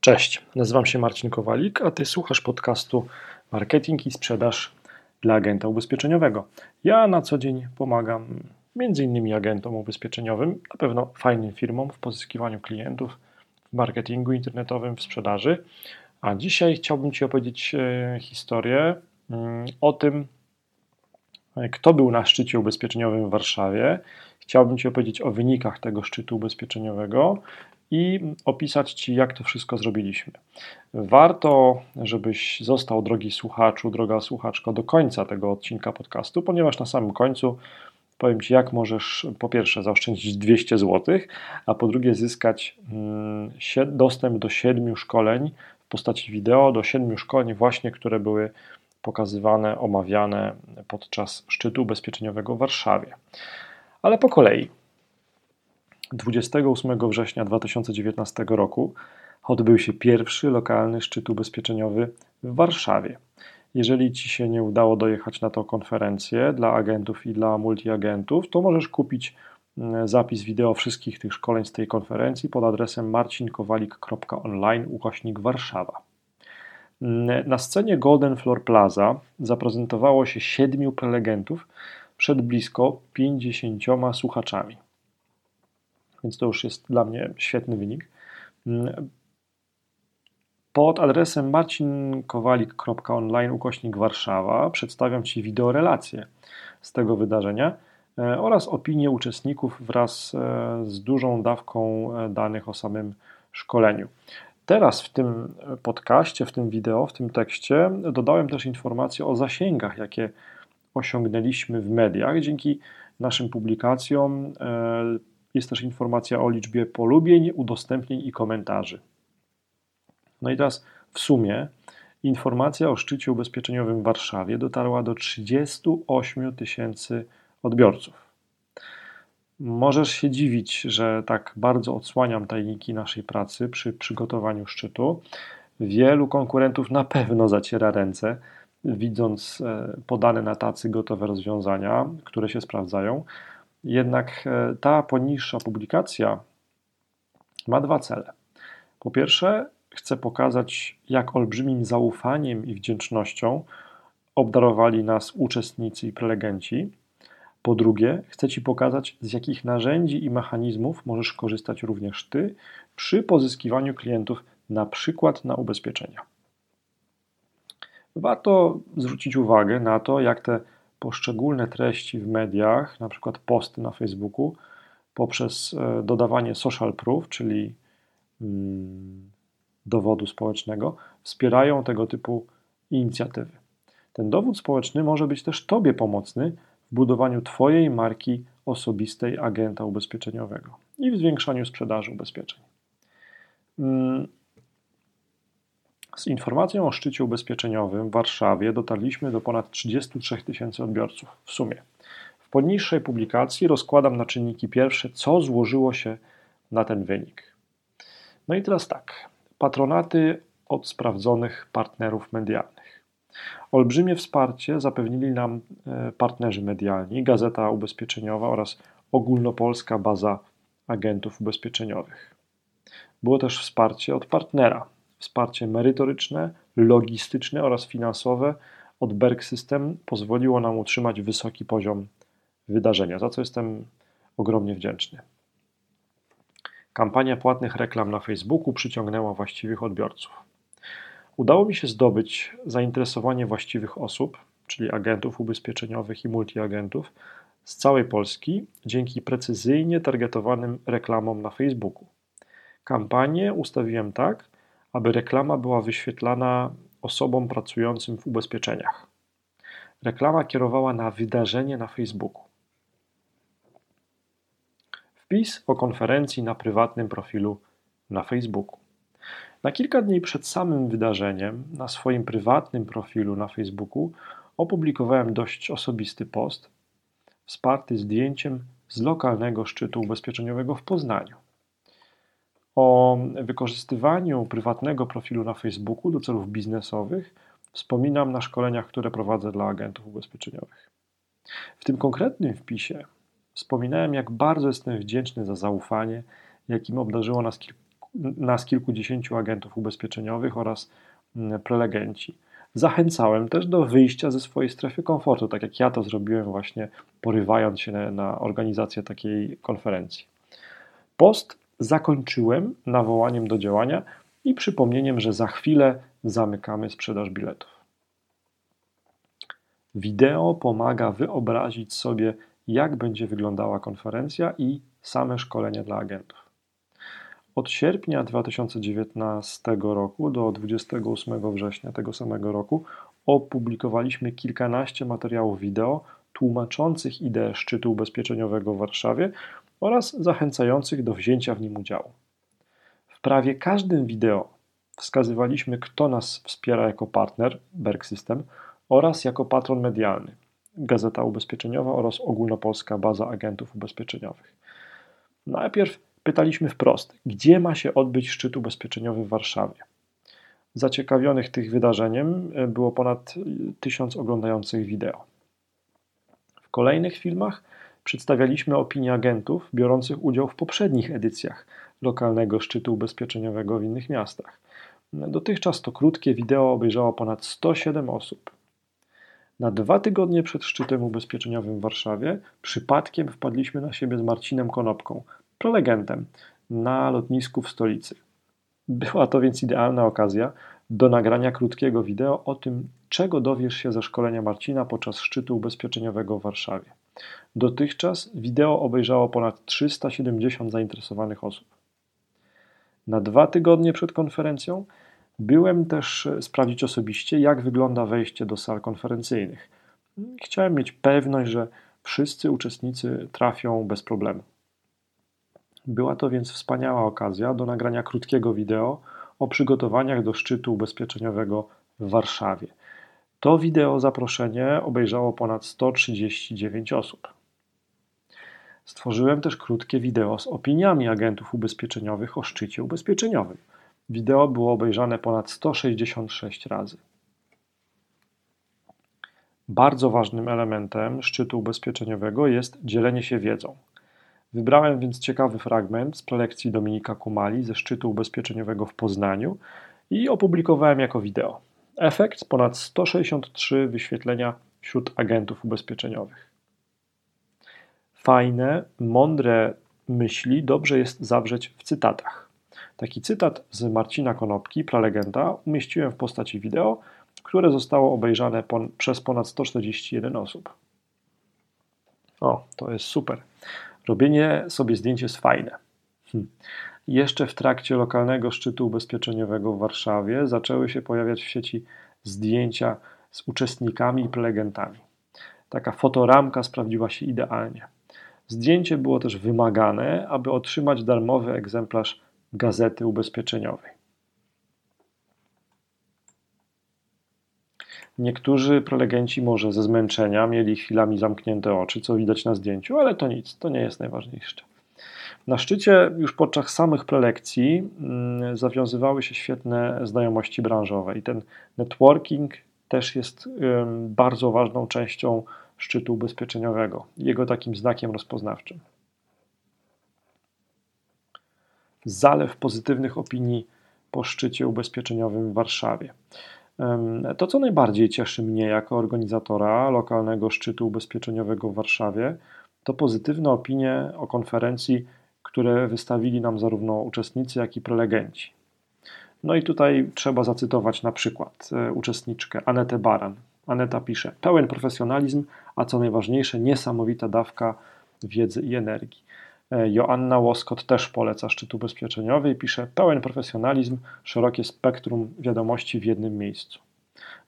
Cześć, nazywam się Marcin Kowalik, a Ty słuchasz podcastu Marketing i Sprzedaż dla Agenta Ubezpieczeniowego. Ja na co dzień pomagam m.in. agentom ubezpieczeniowym, na pewno fajnym firmom w pozyskiwaniu klientów, w marketingu internetowym, w sprzedaży. A dzisiaj chciałbym Ci opowiedzieć e, historię mm, o tym, e, kto był na szczycie ubezpieczeniowym w Warszawie. Chciałbym Ci opowiedzieć o wynikach tego szczytu ubezpieczeniowego i opisać Ci, jak to wszystko zrobiliśmy. Warto, żebyś został, drogi słuchaczu, droga słuchaczko, do końca tego odcinka podcastu, ponieważ na samym końcu powiem Ci, jak możesz po pierwsze zaoszczędzić 200 zł, a po drugie zyskać mm, dostęp do siedmiu szkoleń w postaci wideo, do siedmiu szkoleń właśnie, które były pokazywane, omawiane podczas szczytu ubezpieczeniowego w Warszawie. Ale po kolei. 28 września 2019 roku odbył się pierwszy lokalny szczyt ubezpieczeniowy w Warszawie. Jeżeli Ci się nie udało dojechać na tą konferencję dla agentów i dla multiagentów, to możesz kupić mm, zapis wideo wszystkich tych szkoleń z tej konferencji pod adresem marcinkowalik.online ukośnik Warszawa. Mm, na scenie Golden Floor Plaza zaprezentowało się siedmiu prelegentów przed blisko 50 słuchaczami więc to już jest dla mnie świetny wynik. Mm, pod adresem marcinkowalik.online ukośnik Warszawa przedstawiam Ci wideorelację z tego wydarzenia e, oraz opinie uczestników wraz e, z dużą dawką e, danych o samym szkoleniu. Teraz w tym podcaście, w tym wideo, w tym tekście dodałem też informacje o zasięgach, jakie osiągnęliśmy w mediach dzięki naszym publikacjom jest też informacja o liczbie polubień, udostępnień i komentarzy. No i teraz w sumie informacja o szczycie ubezpieczeniowym w Warszawie dotarła do 38 tysięcy odbiorców. Możesz się dziwić, że tak bardzo odsłaniam tajniki naszej pracy przy przygotowaniu szczytu. Wielu konkurentów na pewno zaciera ręce, widząc e, podane na tacy gotowe rozwiązania, które się sprawdzają. Jednak e, ta poniższa publikacja ma dwa cele. Po pierwsze, chcę pokazać, jak olbrzymim zaufaniem i wdzięcznością obdarowali nas uczestnicy i prelegenci. Po drugie, chcę Ci pokazać, z jakich narzędzi i mechanizmów możesz korzystać również Ty przy pozyskiwaniu klientów, na przykład na ubezpieczenia. Warto zwrócić uwagę na to, jak te poszczególne treści w mediach, na przykład posty na Facebooku, poprzez e, dodawanie social proof, czyli mm, dowodu społecznego, wspierają tego typu inicjatywy. Ten dowód społeczny może być też Tobie pomocny w budowaniu Twojej marki osobistej agenta ubezpieczeniowego i w zwiększaniu sprzedaży ubezpieczeń. Z informacją o szczycie ubezpieczeniowym w Warszawie dotarliśmy do ponad 33 tysięcy odbiorców w sumie. W poniższej publikacji rozkładam na czynniki pierwsze, co złożyło się na ten wynik. No i teraz tak. Patronaty od sprawdzonych partnerów medialnych. Olbrzymie wsparcie zapewnili nam e, partnerzy medialni, Gazeta Ubezpieczeniowa oraz ogólnopolska baza agentów ubezpieczeniowych. Było też wsparcie od partnera, Wsparcie merytoryczne, logistyczne oraz finansowe od Berg System pozwoliło nam utrzymać wysoki poziom wydarzenia, za co jestem ogromnie wdzięczny. Kampania płatnych reklam na Facebooku przyciągnęła właściwych odbiorców. Udało mi się zdobyć zainteresowanie właściwych osób, czyli agentów ubezpieczeniowych i multiagentów z całej Polski dzięki precyzyjnie targetowanym reklamom na Facebooku. Kampanię ustawiłem tak, aby reklama była wyświetlana osobom pracującym w ubezpieczeniach. Reklama kierowała na wydarzenie na Facebooku. Wpis o konferencji na prywatnym profilu na Facebooku. Na kilka dni przed samym wydarzeniem na swoim prywatnym profilu na Facebooku opublikowałem dość osobisty post wsparty zdjęciem z lokalnego szczytu ubezpieczeniowego w Poznaniu. O wykorzystywaniu prywatnego profilu na Facebooku do celów biznesowych wspominam na szkoleniach, które prowadzę dla agentów ubezpieczeniowych. W tym konkretnym wpisie wspominałem, jak bardzo jestem wdzięczny za zaufanie, jakim obdarzyło nas nas kilkudziesięciu agentów ubezpieczeniowych oraz mm, prelegenci. Zachęcałem też do wyjścia ze swojej strefy komfortu, tak jak ja to zrobiłem, właśnie porywając się na organizację takiej konferencji. Post zakończyłem nawołaniem do działania i przypomnieniem, że za chwilę zamykamy sprzedaż biletów. Wideo pomaga wyobrazić sobie, jak będzie wyglądała konferencja i same szkolenia dla agentów. Od sierpnia 2019 roku do 28 września tego samego roku opublikowaliśmy kilkanaście materiałów wideo tłumaczących ideę szczytu ubezpieczeniowego w Warszawie oraz zachęcających do wzięcia w nim udziału. W prawie każdym wideo wskazywaliśmy, kto nas wspiera jako partner Berg System oraz jako patron medialny Gazeta Ubezpieczeniowa oraz Ogólnopolska Baza Agentów Ubezpieczeniowych. Najpierw pytaliśmy wprost, gdzie ma się odbyć szczyt ubezpieczeniowy w Warszawie. Zaciekawionych tych wydarzeniem było ponad tysiąc oglądających wideo. W kolejnych filmach przedstawialiśmy opinie agentów biorących udział w poprzednich edycjach lokalnego szczytu ubezpieczeniowego w innych miastach. Dotychczas to krótkie wideo obejrzało ponad 107 osób. Na dwa tygodnie przed szczytem ubezpieczeniowym w Warszawie przypadkiem wpadliśmy na siebie z Marcinem Konopką, prelegentem, na lotnisku w stolicy. Była to więc idealna okazja do nagrania krótkiego wideo o tym, czego dowiesz się ze szkolenia Marcina podczas szczytu ubezpieczeniowego w Warszawie. Dotychczas wideo obejrzało ponad 370 zainteresowanych osób. Na dwa tygodnie przed konferencją byłem też sprawdzić osobiście, jak wygląda wejście do sal konferencyjnych. Chciałem mieć pewność, że wszyscy uczestnicy trafią bez problemu. Była to więc wspaniała okazja do nagrania krótkiego wideo o przygotowaniach do szczytu ubezpieczeniowego w Warszawie. To wideo zaproszenie obejrzało ponad 139 osób. Stworzyłem też krótkie wideo z opiniami agentów ubezpieczeniowych o szczycie ubezpieczeniowym. Wideo było obejrzane ponad 166 razy. Bardzo ważnym elementem szczytu ubezpieczeniowego jest dzielenie się wiedzą. Wybrałem więc ciekawy fragment z prelekcji Dominika Kumali ze szczytu ubezpieczeniowego w Poznaniu i opublikowałem jako wideo. Efekt ponad 163 wyświetlenia wśród agentów ubezpieczeniowych. Fajne, mądre myśli dobrze jest zawrzeć w cytatach. Taki cytat z Marcina Konopki, pralegenda, umieściłem w postaci wideo, które zostało obejrzane pon przez ponad 141 osób. O, to jest super. Robienie sobie zdjęć jest fajne. Hm. Jeszcze w trakcie lokalnego szczytu ubezpieczeniowego w Warszawie zaczęły się pojawiać w sieci zdjęcia z uczestnikami i prelegentami. Taka fotoramka sprawdziła się idealnie. Zdjęcie było też wymagane, aby otrzymać darmowy egzemplarz gazety ubezpieczeniowej. Niektórzy prelegenci może ze zmęczenia mieli chwilami zamknięte oczy, co widać na zdjęciu, ale to nic, to nie jest najważniejsze. Na szczycie już podczas samych prelekcji mm, zawiązywały się świetne znajomości branżowe i ten networking też jest bardzo ważną częścią szczytu ubezpieczeniowego, jego takim znakiem rozpoznawczym. Zalew pozytywnych opinii po szczycie ubezpieczeniowym w Warszawie. To, co najbardziej cieszy mnie jako organizatora lokalnego szczytu ubezpieczeniowego w Warszawie, to pozytywne opinie o konferencji, które wystawili nam zarówno uczestnicy, jak i prelegenci. No i tutaj trzeba zacytować na przykład e, uczestniczkę Anetę Baran. Aneta pisze: Pełen profesjonalizm, a co najważniejsze, niesamowita dawka wiedzy i energii. E, Joanna Łoskot też poleca szczyt ubezpieczeniowy i pisze pełen profesjonalizm, szerokie spektrum wiadomości w jednym miejscu.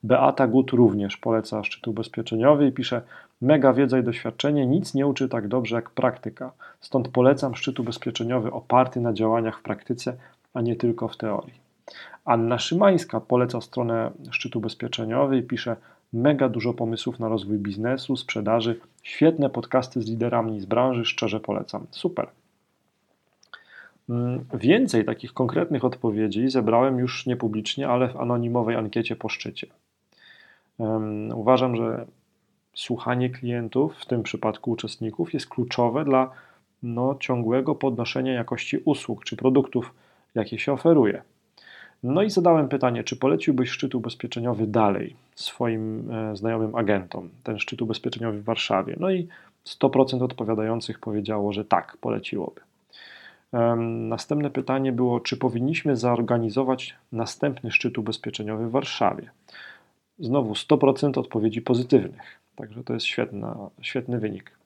Beata Gut również poleca szczyt ubezpieczeniowy i pisze mega wiedza i doświadczenie, nic nie uczy tak dobrze jak praktyka. Stąd polecam szczyt ubezpieczeniowy oparty na działaniach w praktyce, a nie tylko w teorii. Anna Szymańska poleca stronę szczytu ubezpieczeniowy i pisze mega dużo pomysłów na rozwój biznesu, sprzedaży, świetne podcasty z liderami z branży, szczerze polecam. Super. Więcej takich konkretnych odpowiedzi zebrałem już nie publicznie, ale w anonimowej ankiecie po szczycie. Uważam, że słuchanie klientów, w tym przypadku uczestników, jest kluczowe dla no, ciągłego podnoszenia jakości usług czy produktów, jakie się oferuje. No i zadałem pytanie, czy poleciłbyś szczyt ubezpieczeniowy dalej swoim e, znajomym agentom, ten szczyt ubezpieczeniowy w Warszawie? No i 100% odpowiadających powiedziało, że tak, poleciłoby. Następne pytanie było, czy powinniśmy zorganizować następny szczyt ubezpieczeniowy w Warszawie? Znowu 100% odpowiedzi pozytywnych, także to jest świetna, świetny wynik.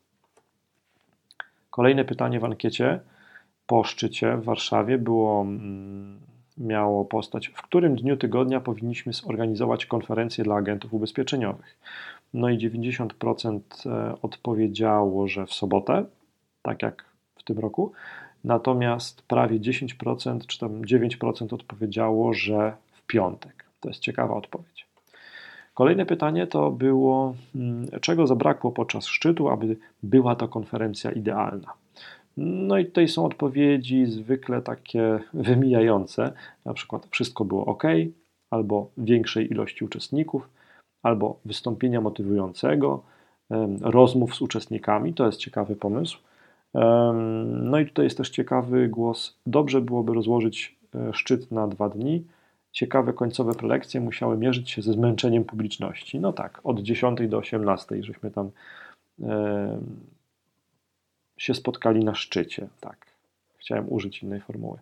Kolejne pytanie w ankiecie po szczycie w Warszawie było, mm, miało postać, w którym dniu tygodnia powinniśmy zorganizować konferencję dla agentów ubezpieczeniowych. No i 90% e, odpowiedziało, że w sobotę, tak jak w tym roku, natomiast prawie 10% czy tam 9% odpowiedziało, że w piątek. To jest ciekawa odpowiedź. Kolejne pytanie to było, mm, czego zabrakło podczas szczytu, aby była to konferencja idealna. No i tutaj są odpowiedzi zwykle takie wymijające, na przykład wszystko było ok, albo większej ilości uczestników, albo wystąpienia motywującego, rozmów z uczestnikami, to jest ciekawy pomysł. No i tutaj jest też ciekawy głos, dobrze byłoby rozłożyć e, szczyt na dwa dni, ciekawe końcowe prelekcje musiały mierzyć się ze zmęczeniem publiczności. No tak, od 10 do 18, żeśmy tam się spotkali na szczycie. Tak, chciałem użyć innej formuły.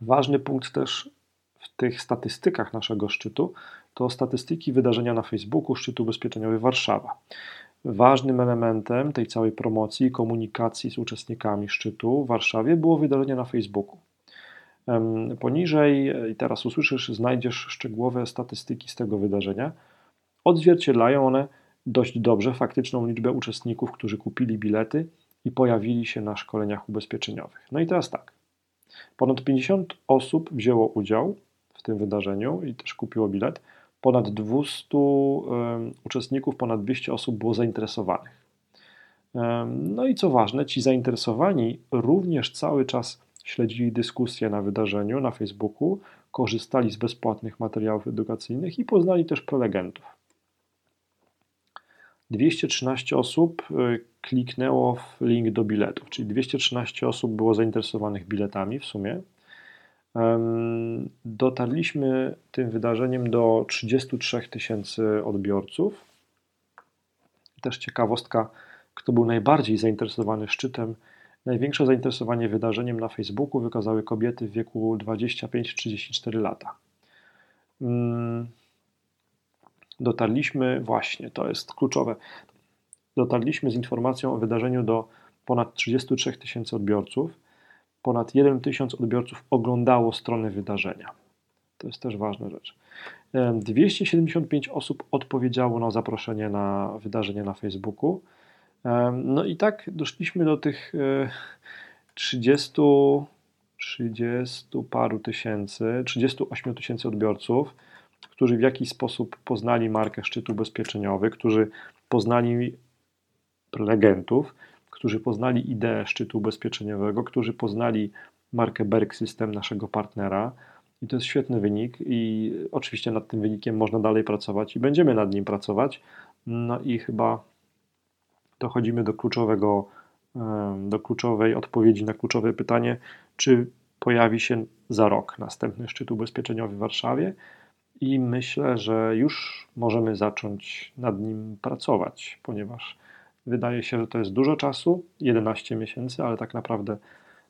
Ważny punkt też w tych statystykach naszego szczytu to statystyki wydarzenia na Facebooku Szczytu Ubezpieczeniowy Warszawa. Ważnym elementem tej całej promocji i komunikacji z uczestnikami szczytu w Warszawie było wydarzenie na Facebooku. Poniżej, i teraz usłyszysz, znajdziesz szczegółowe statystyki z tego wydarzenia. Odzwierciedlają one dość dobrze faktyczną liczbę uczestników, którzy kupili bilety i pojawili się na szkoleniach ubezpieczeniowych. No i teraz tak. Ponad 50 osób wzięło udział w tym wydarzeniu i też kupiło bilet. Ponad 200 um, uczestników, ponad 200 osób było zainteresowanych. No i co ważne, ci zainteresowani również cały czas śledzili dyskusje na wydarzeniu na Facebooku, korzystali z bezpłatnych materiałów edukacyjnych i poznali też prelegentów. 213 osób y, kliknęło w link do biletów, czyli 213 osób było zainteresowanych biletami w sumie. Dotarliśmy tym wydarzeniem do 33 tysięcy odbiorców. Też ciekawostka, kto był najbardziej zainteresowany szczytem. Największe zainteresowanie wydarzeniem na Facebooku wykazały kobiety w wieku 25-34 lata. Dotarliśmy, właśnie, to jest kluczowe, dotarliśmy z informacją o wydarzeniu do ponad 33 tysięcy odbiorców. Ponad 1 tysiąc odbiorców oglądało stronę wydarzenia. To jest też ważna rzecz. 275 osób odpowiedziało na zaproszenie na wydarzenie na Facebooku. No i tak doszliśmy do tych 30, e, 30 paru tysięcy, 38 tysięcy odbiorców którzy w jakiś sposób poznali markę szczytu ubezpieczeniowy, którzy poznali prelegentów, którzy poznali ideę szczytu ubezpieczeniowego, którzy poznali markę Berg System, naszego partnera. I to jest świetny wynik, i oczywiście nad tym wynikiem można dalej pracować i będziemy nad nim pracować. No i chyba dochodzimy do kluczowego, do kluczowej odpowiedzi na kluczowe pytanie, czy pojawi się za rok następny szczyt ubezpieczeniowy w Warszawie i myślę, że już możemy zacząć nad nim pracować, ponieważ wydaje się, że to jest dużo czasu 11 miesięcy, ale tak naprawdę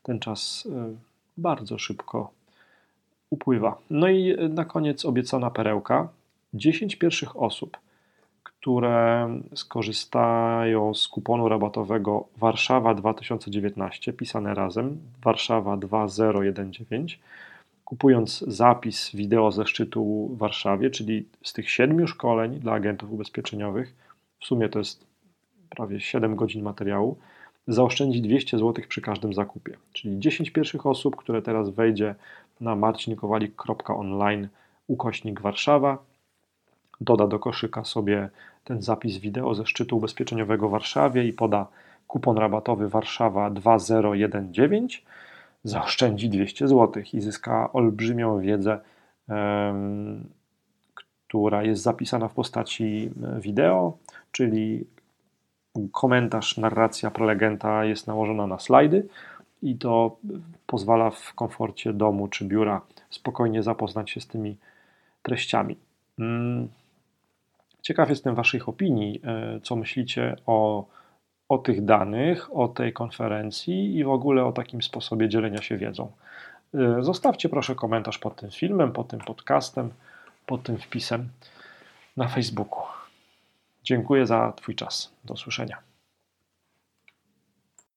ten czas e, bardzo szybko upływa. No i na koniec obiecana perełka. 10 pierwszych osób, które skorzystają z kuponu rabatowego Warszawa 2019, pisane razem, Warszawa 2019 kupując zapis wideo ze szczytu w Warszawie, czyli z tych siedmiu szkoleń dla agentów ubezpieczeniowych, w sumie to jest prawie 7 godzin materiału, zaoszczędzi 200 zł przy każdym zakupie. Czyli 10 pierwszych osób, które teraz wejdzie na marcinkowalik.online ukośnik Warszawa, doda do koszyka sobie ten zapis wideo ze szczytu ubezpieczeniowego w Warszawie i poda kupon rabatowy Warszawa 2019 zaoszczędzi 200 zł i zyska olbrzymią wiedzę, która jest zapisana w postaci e, wideo, czyli komentarz, narracja prelegenta jest nałożona na slajdy i to pozwala w komforcie domu czy biura spokojnie zapoznać się z tymi treściami. Mm. Ciekaw jestem Waszych opinii, e, co myślicie o, o tych danych, o tej konferencji i w ogóle o takim sposobie dzielenia się wiedzą. E, zostawcie proszę komentarz pod tym filmem, pod tym podcastem, pod tym wpisem na Facebooku. Dziękuję za Twój czas. Do usłyszenia.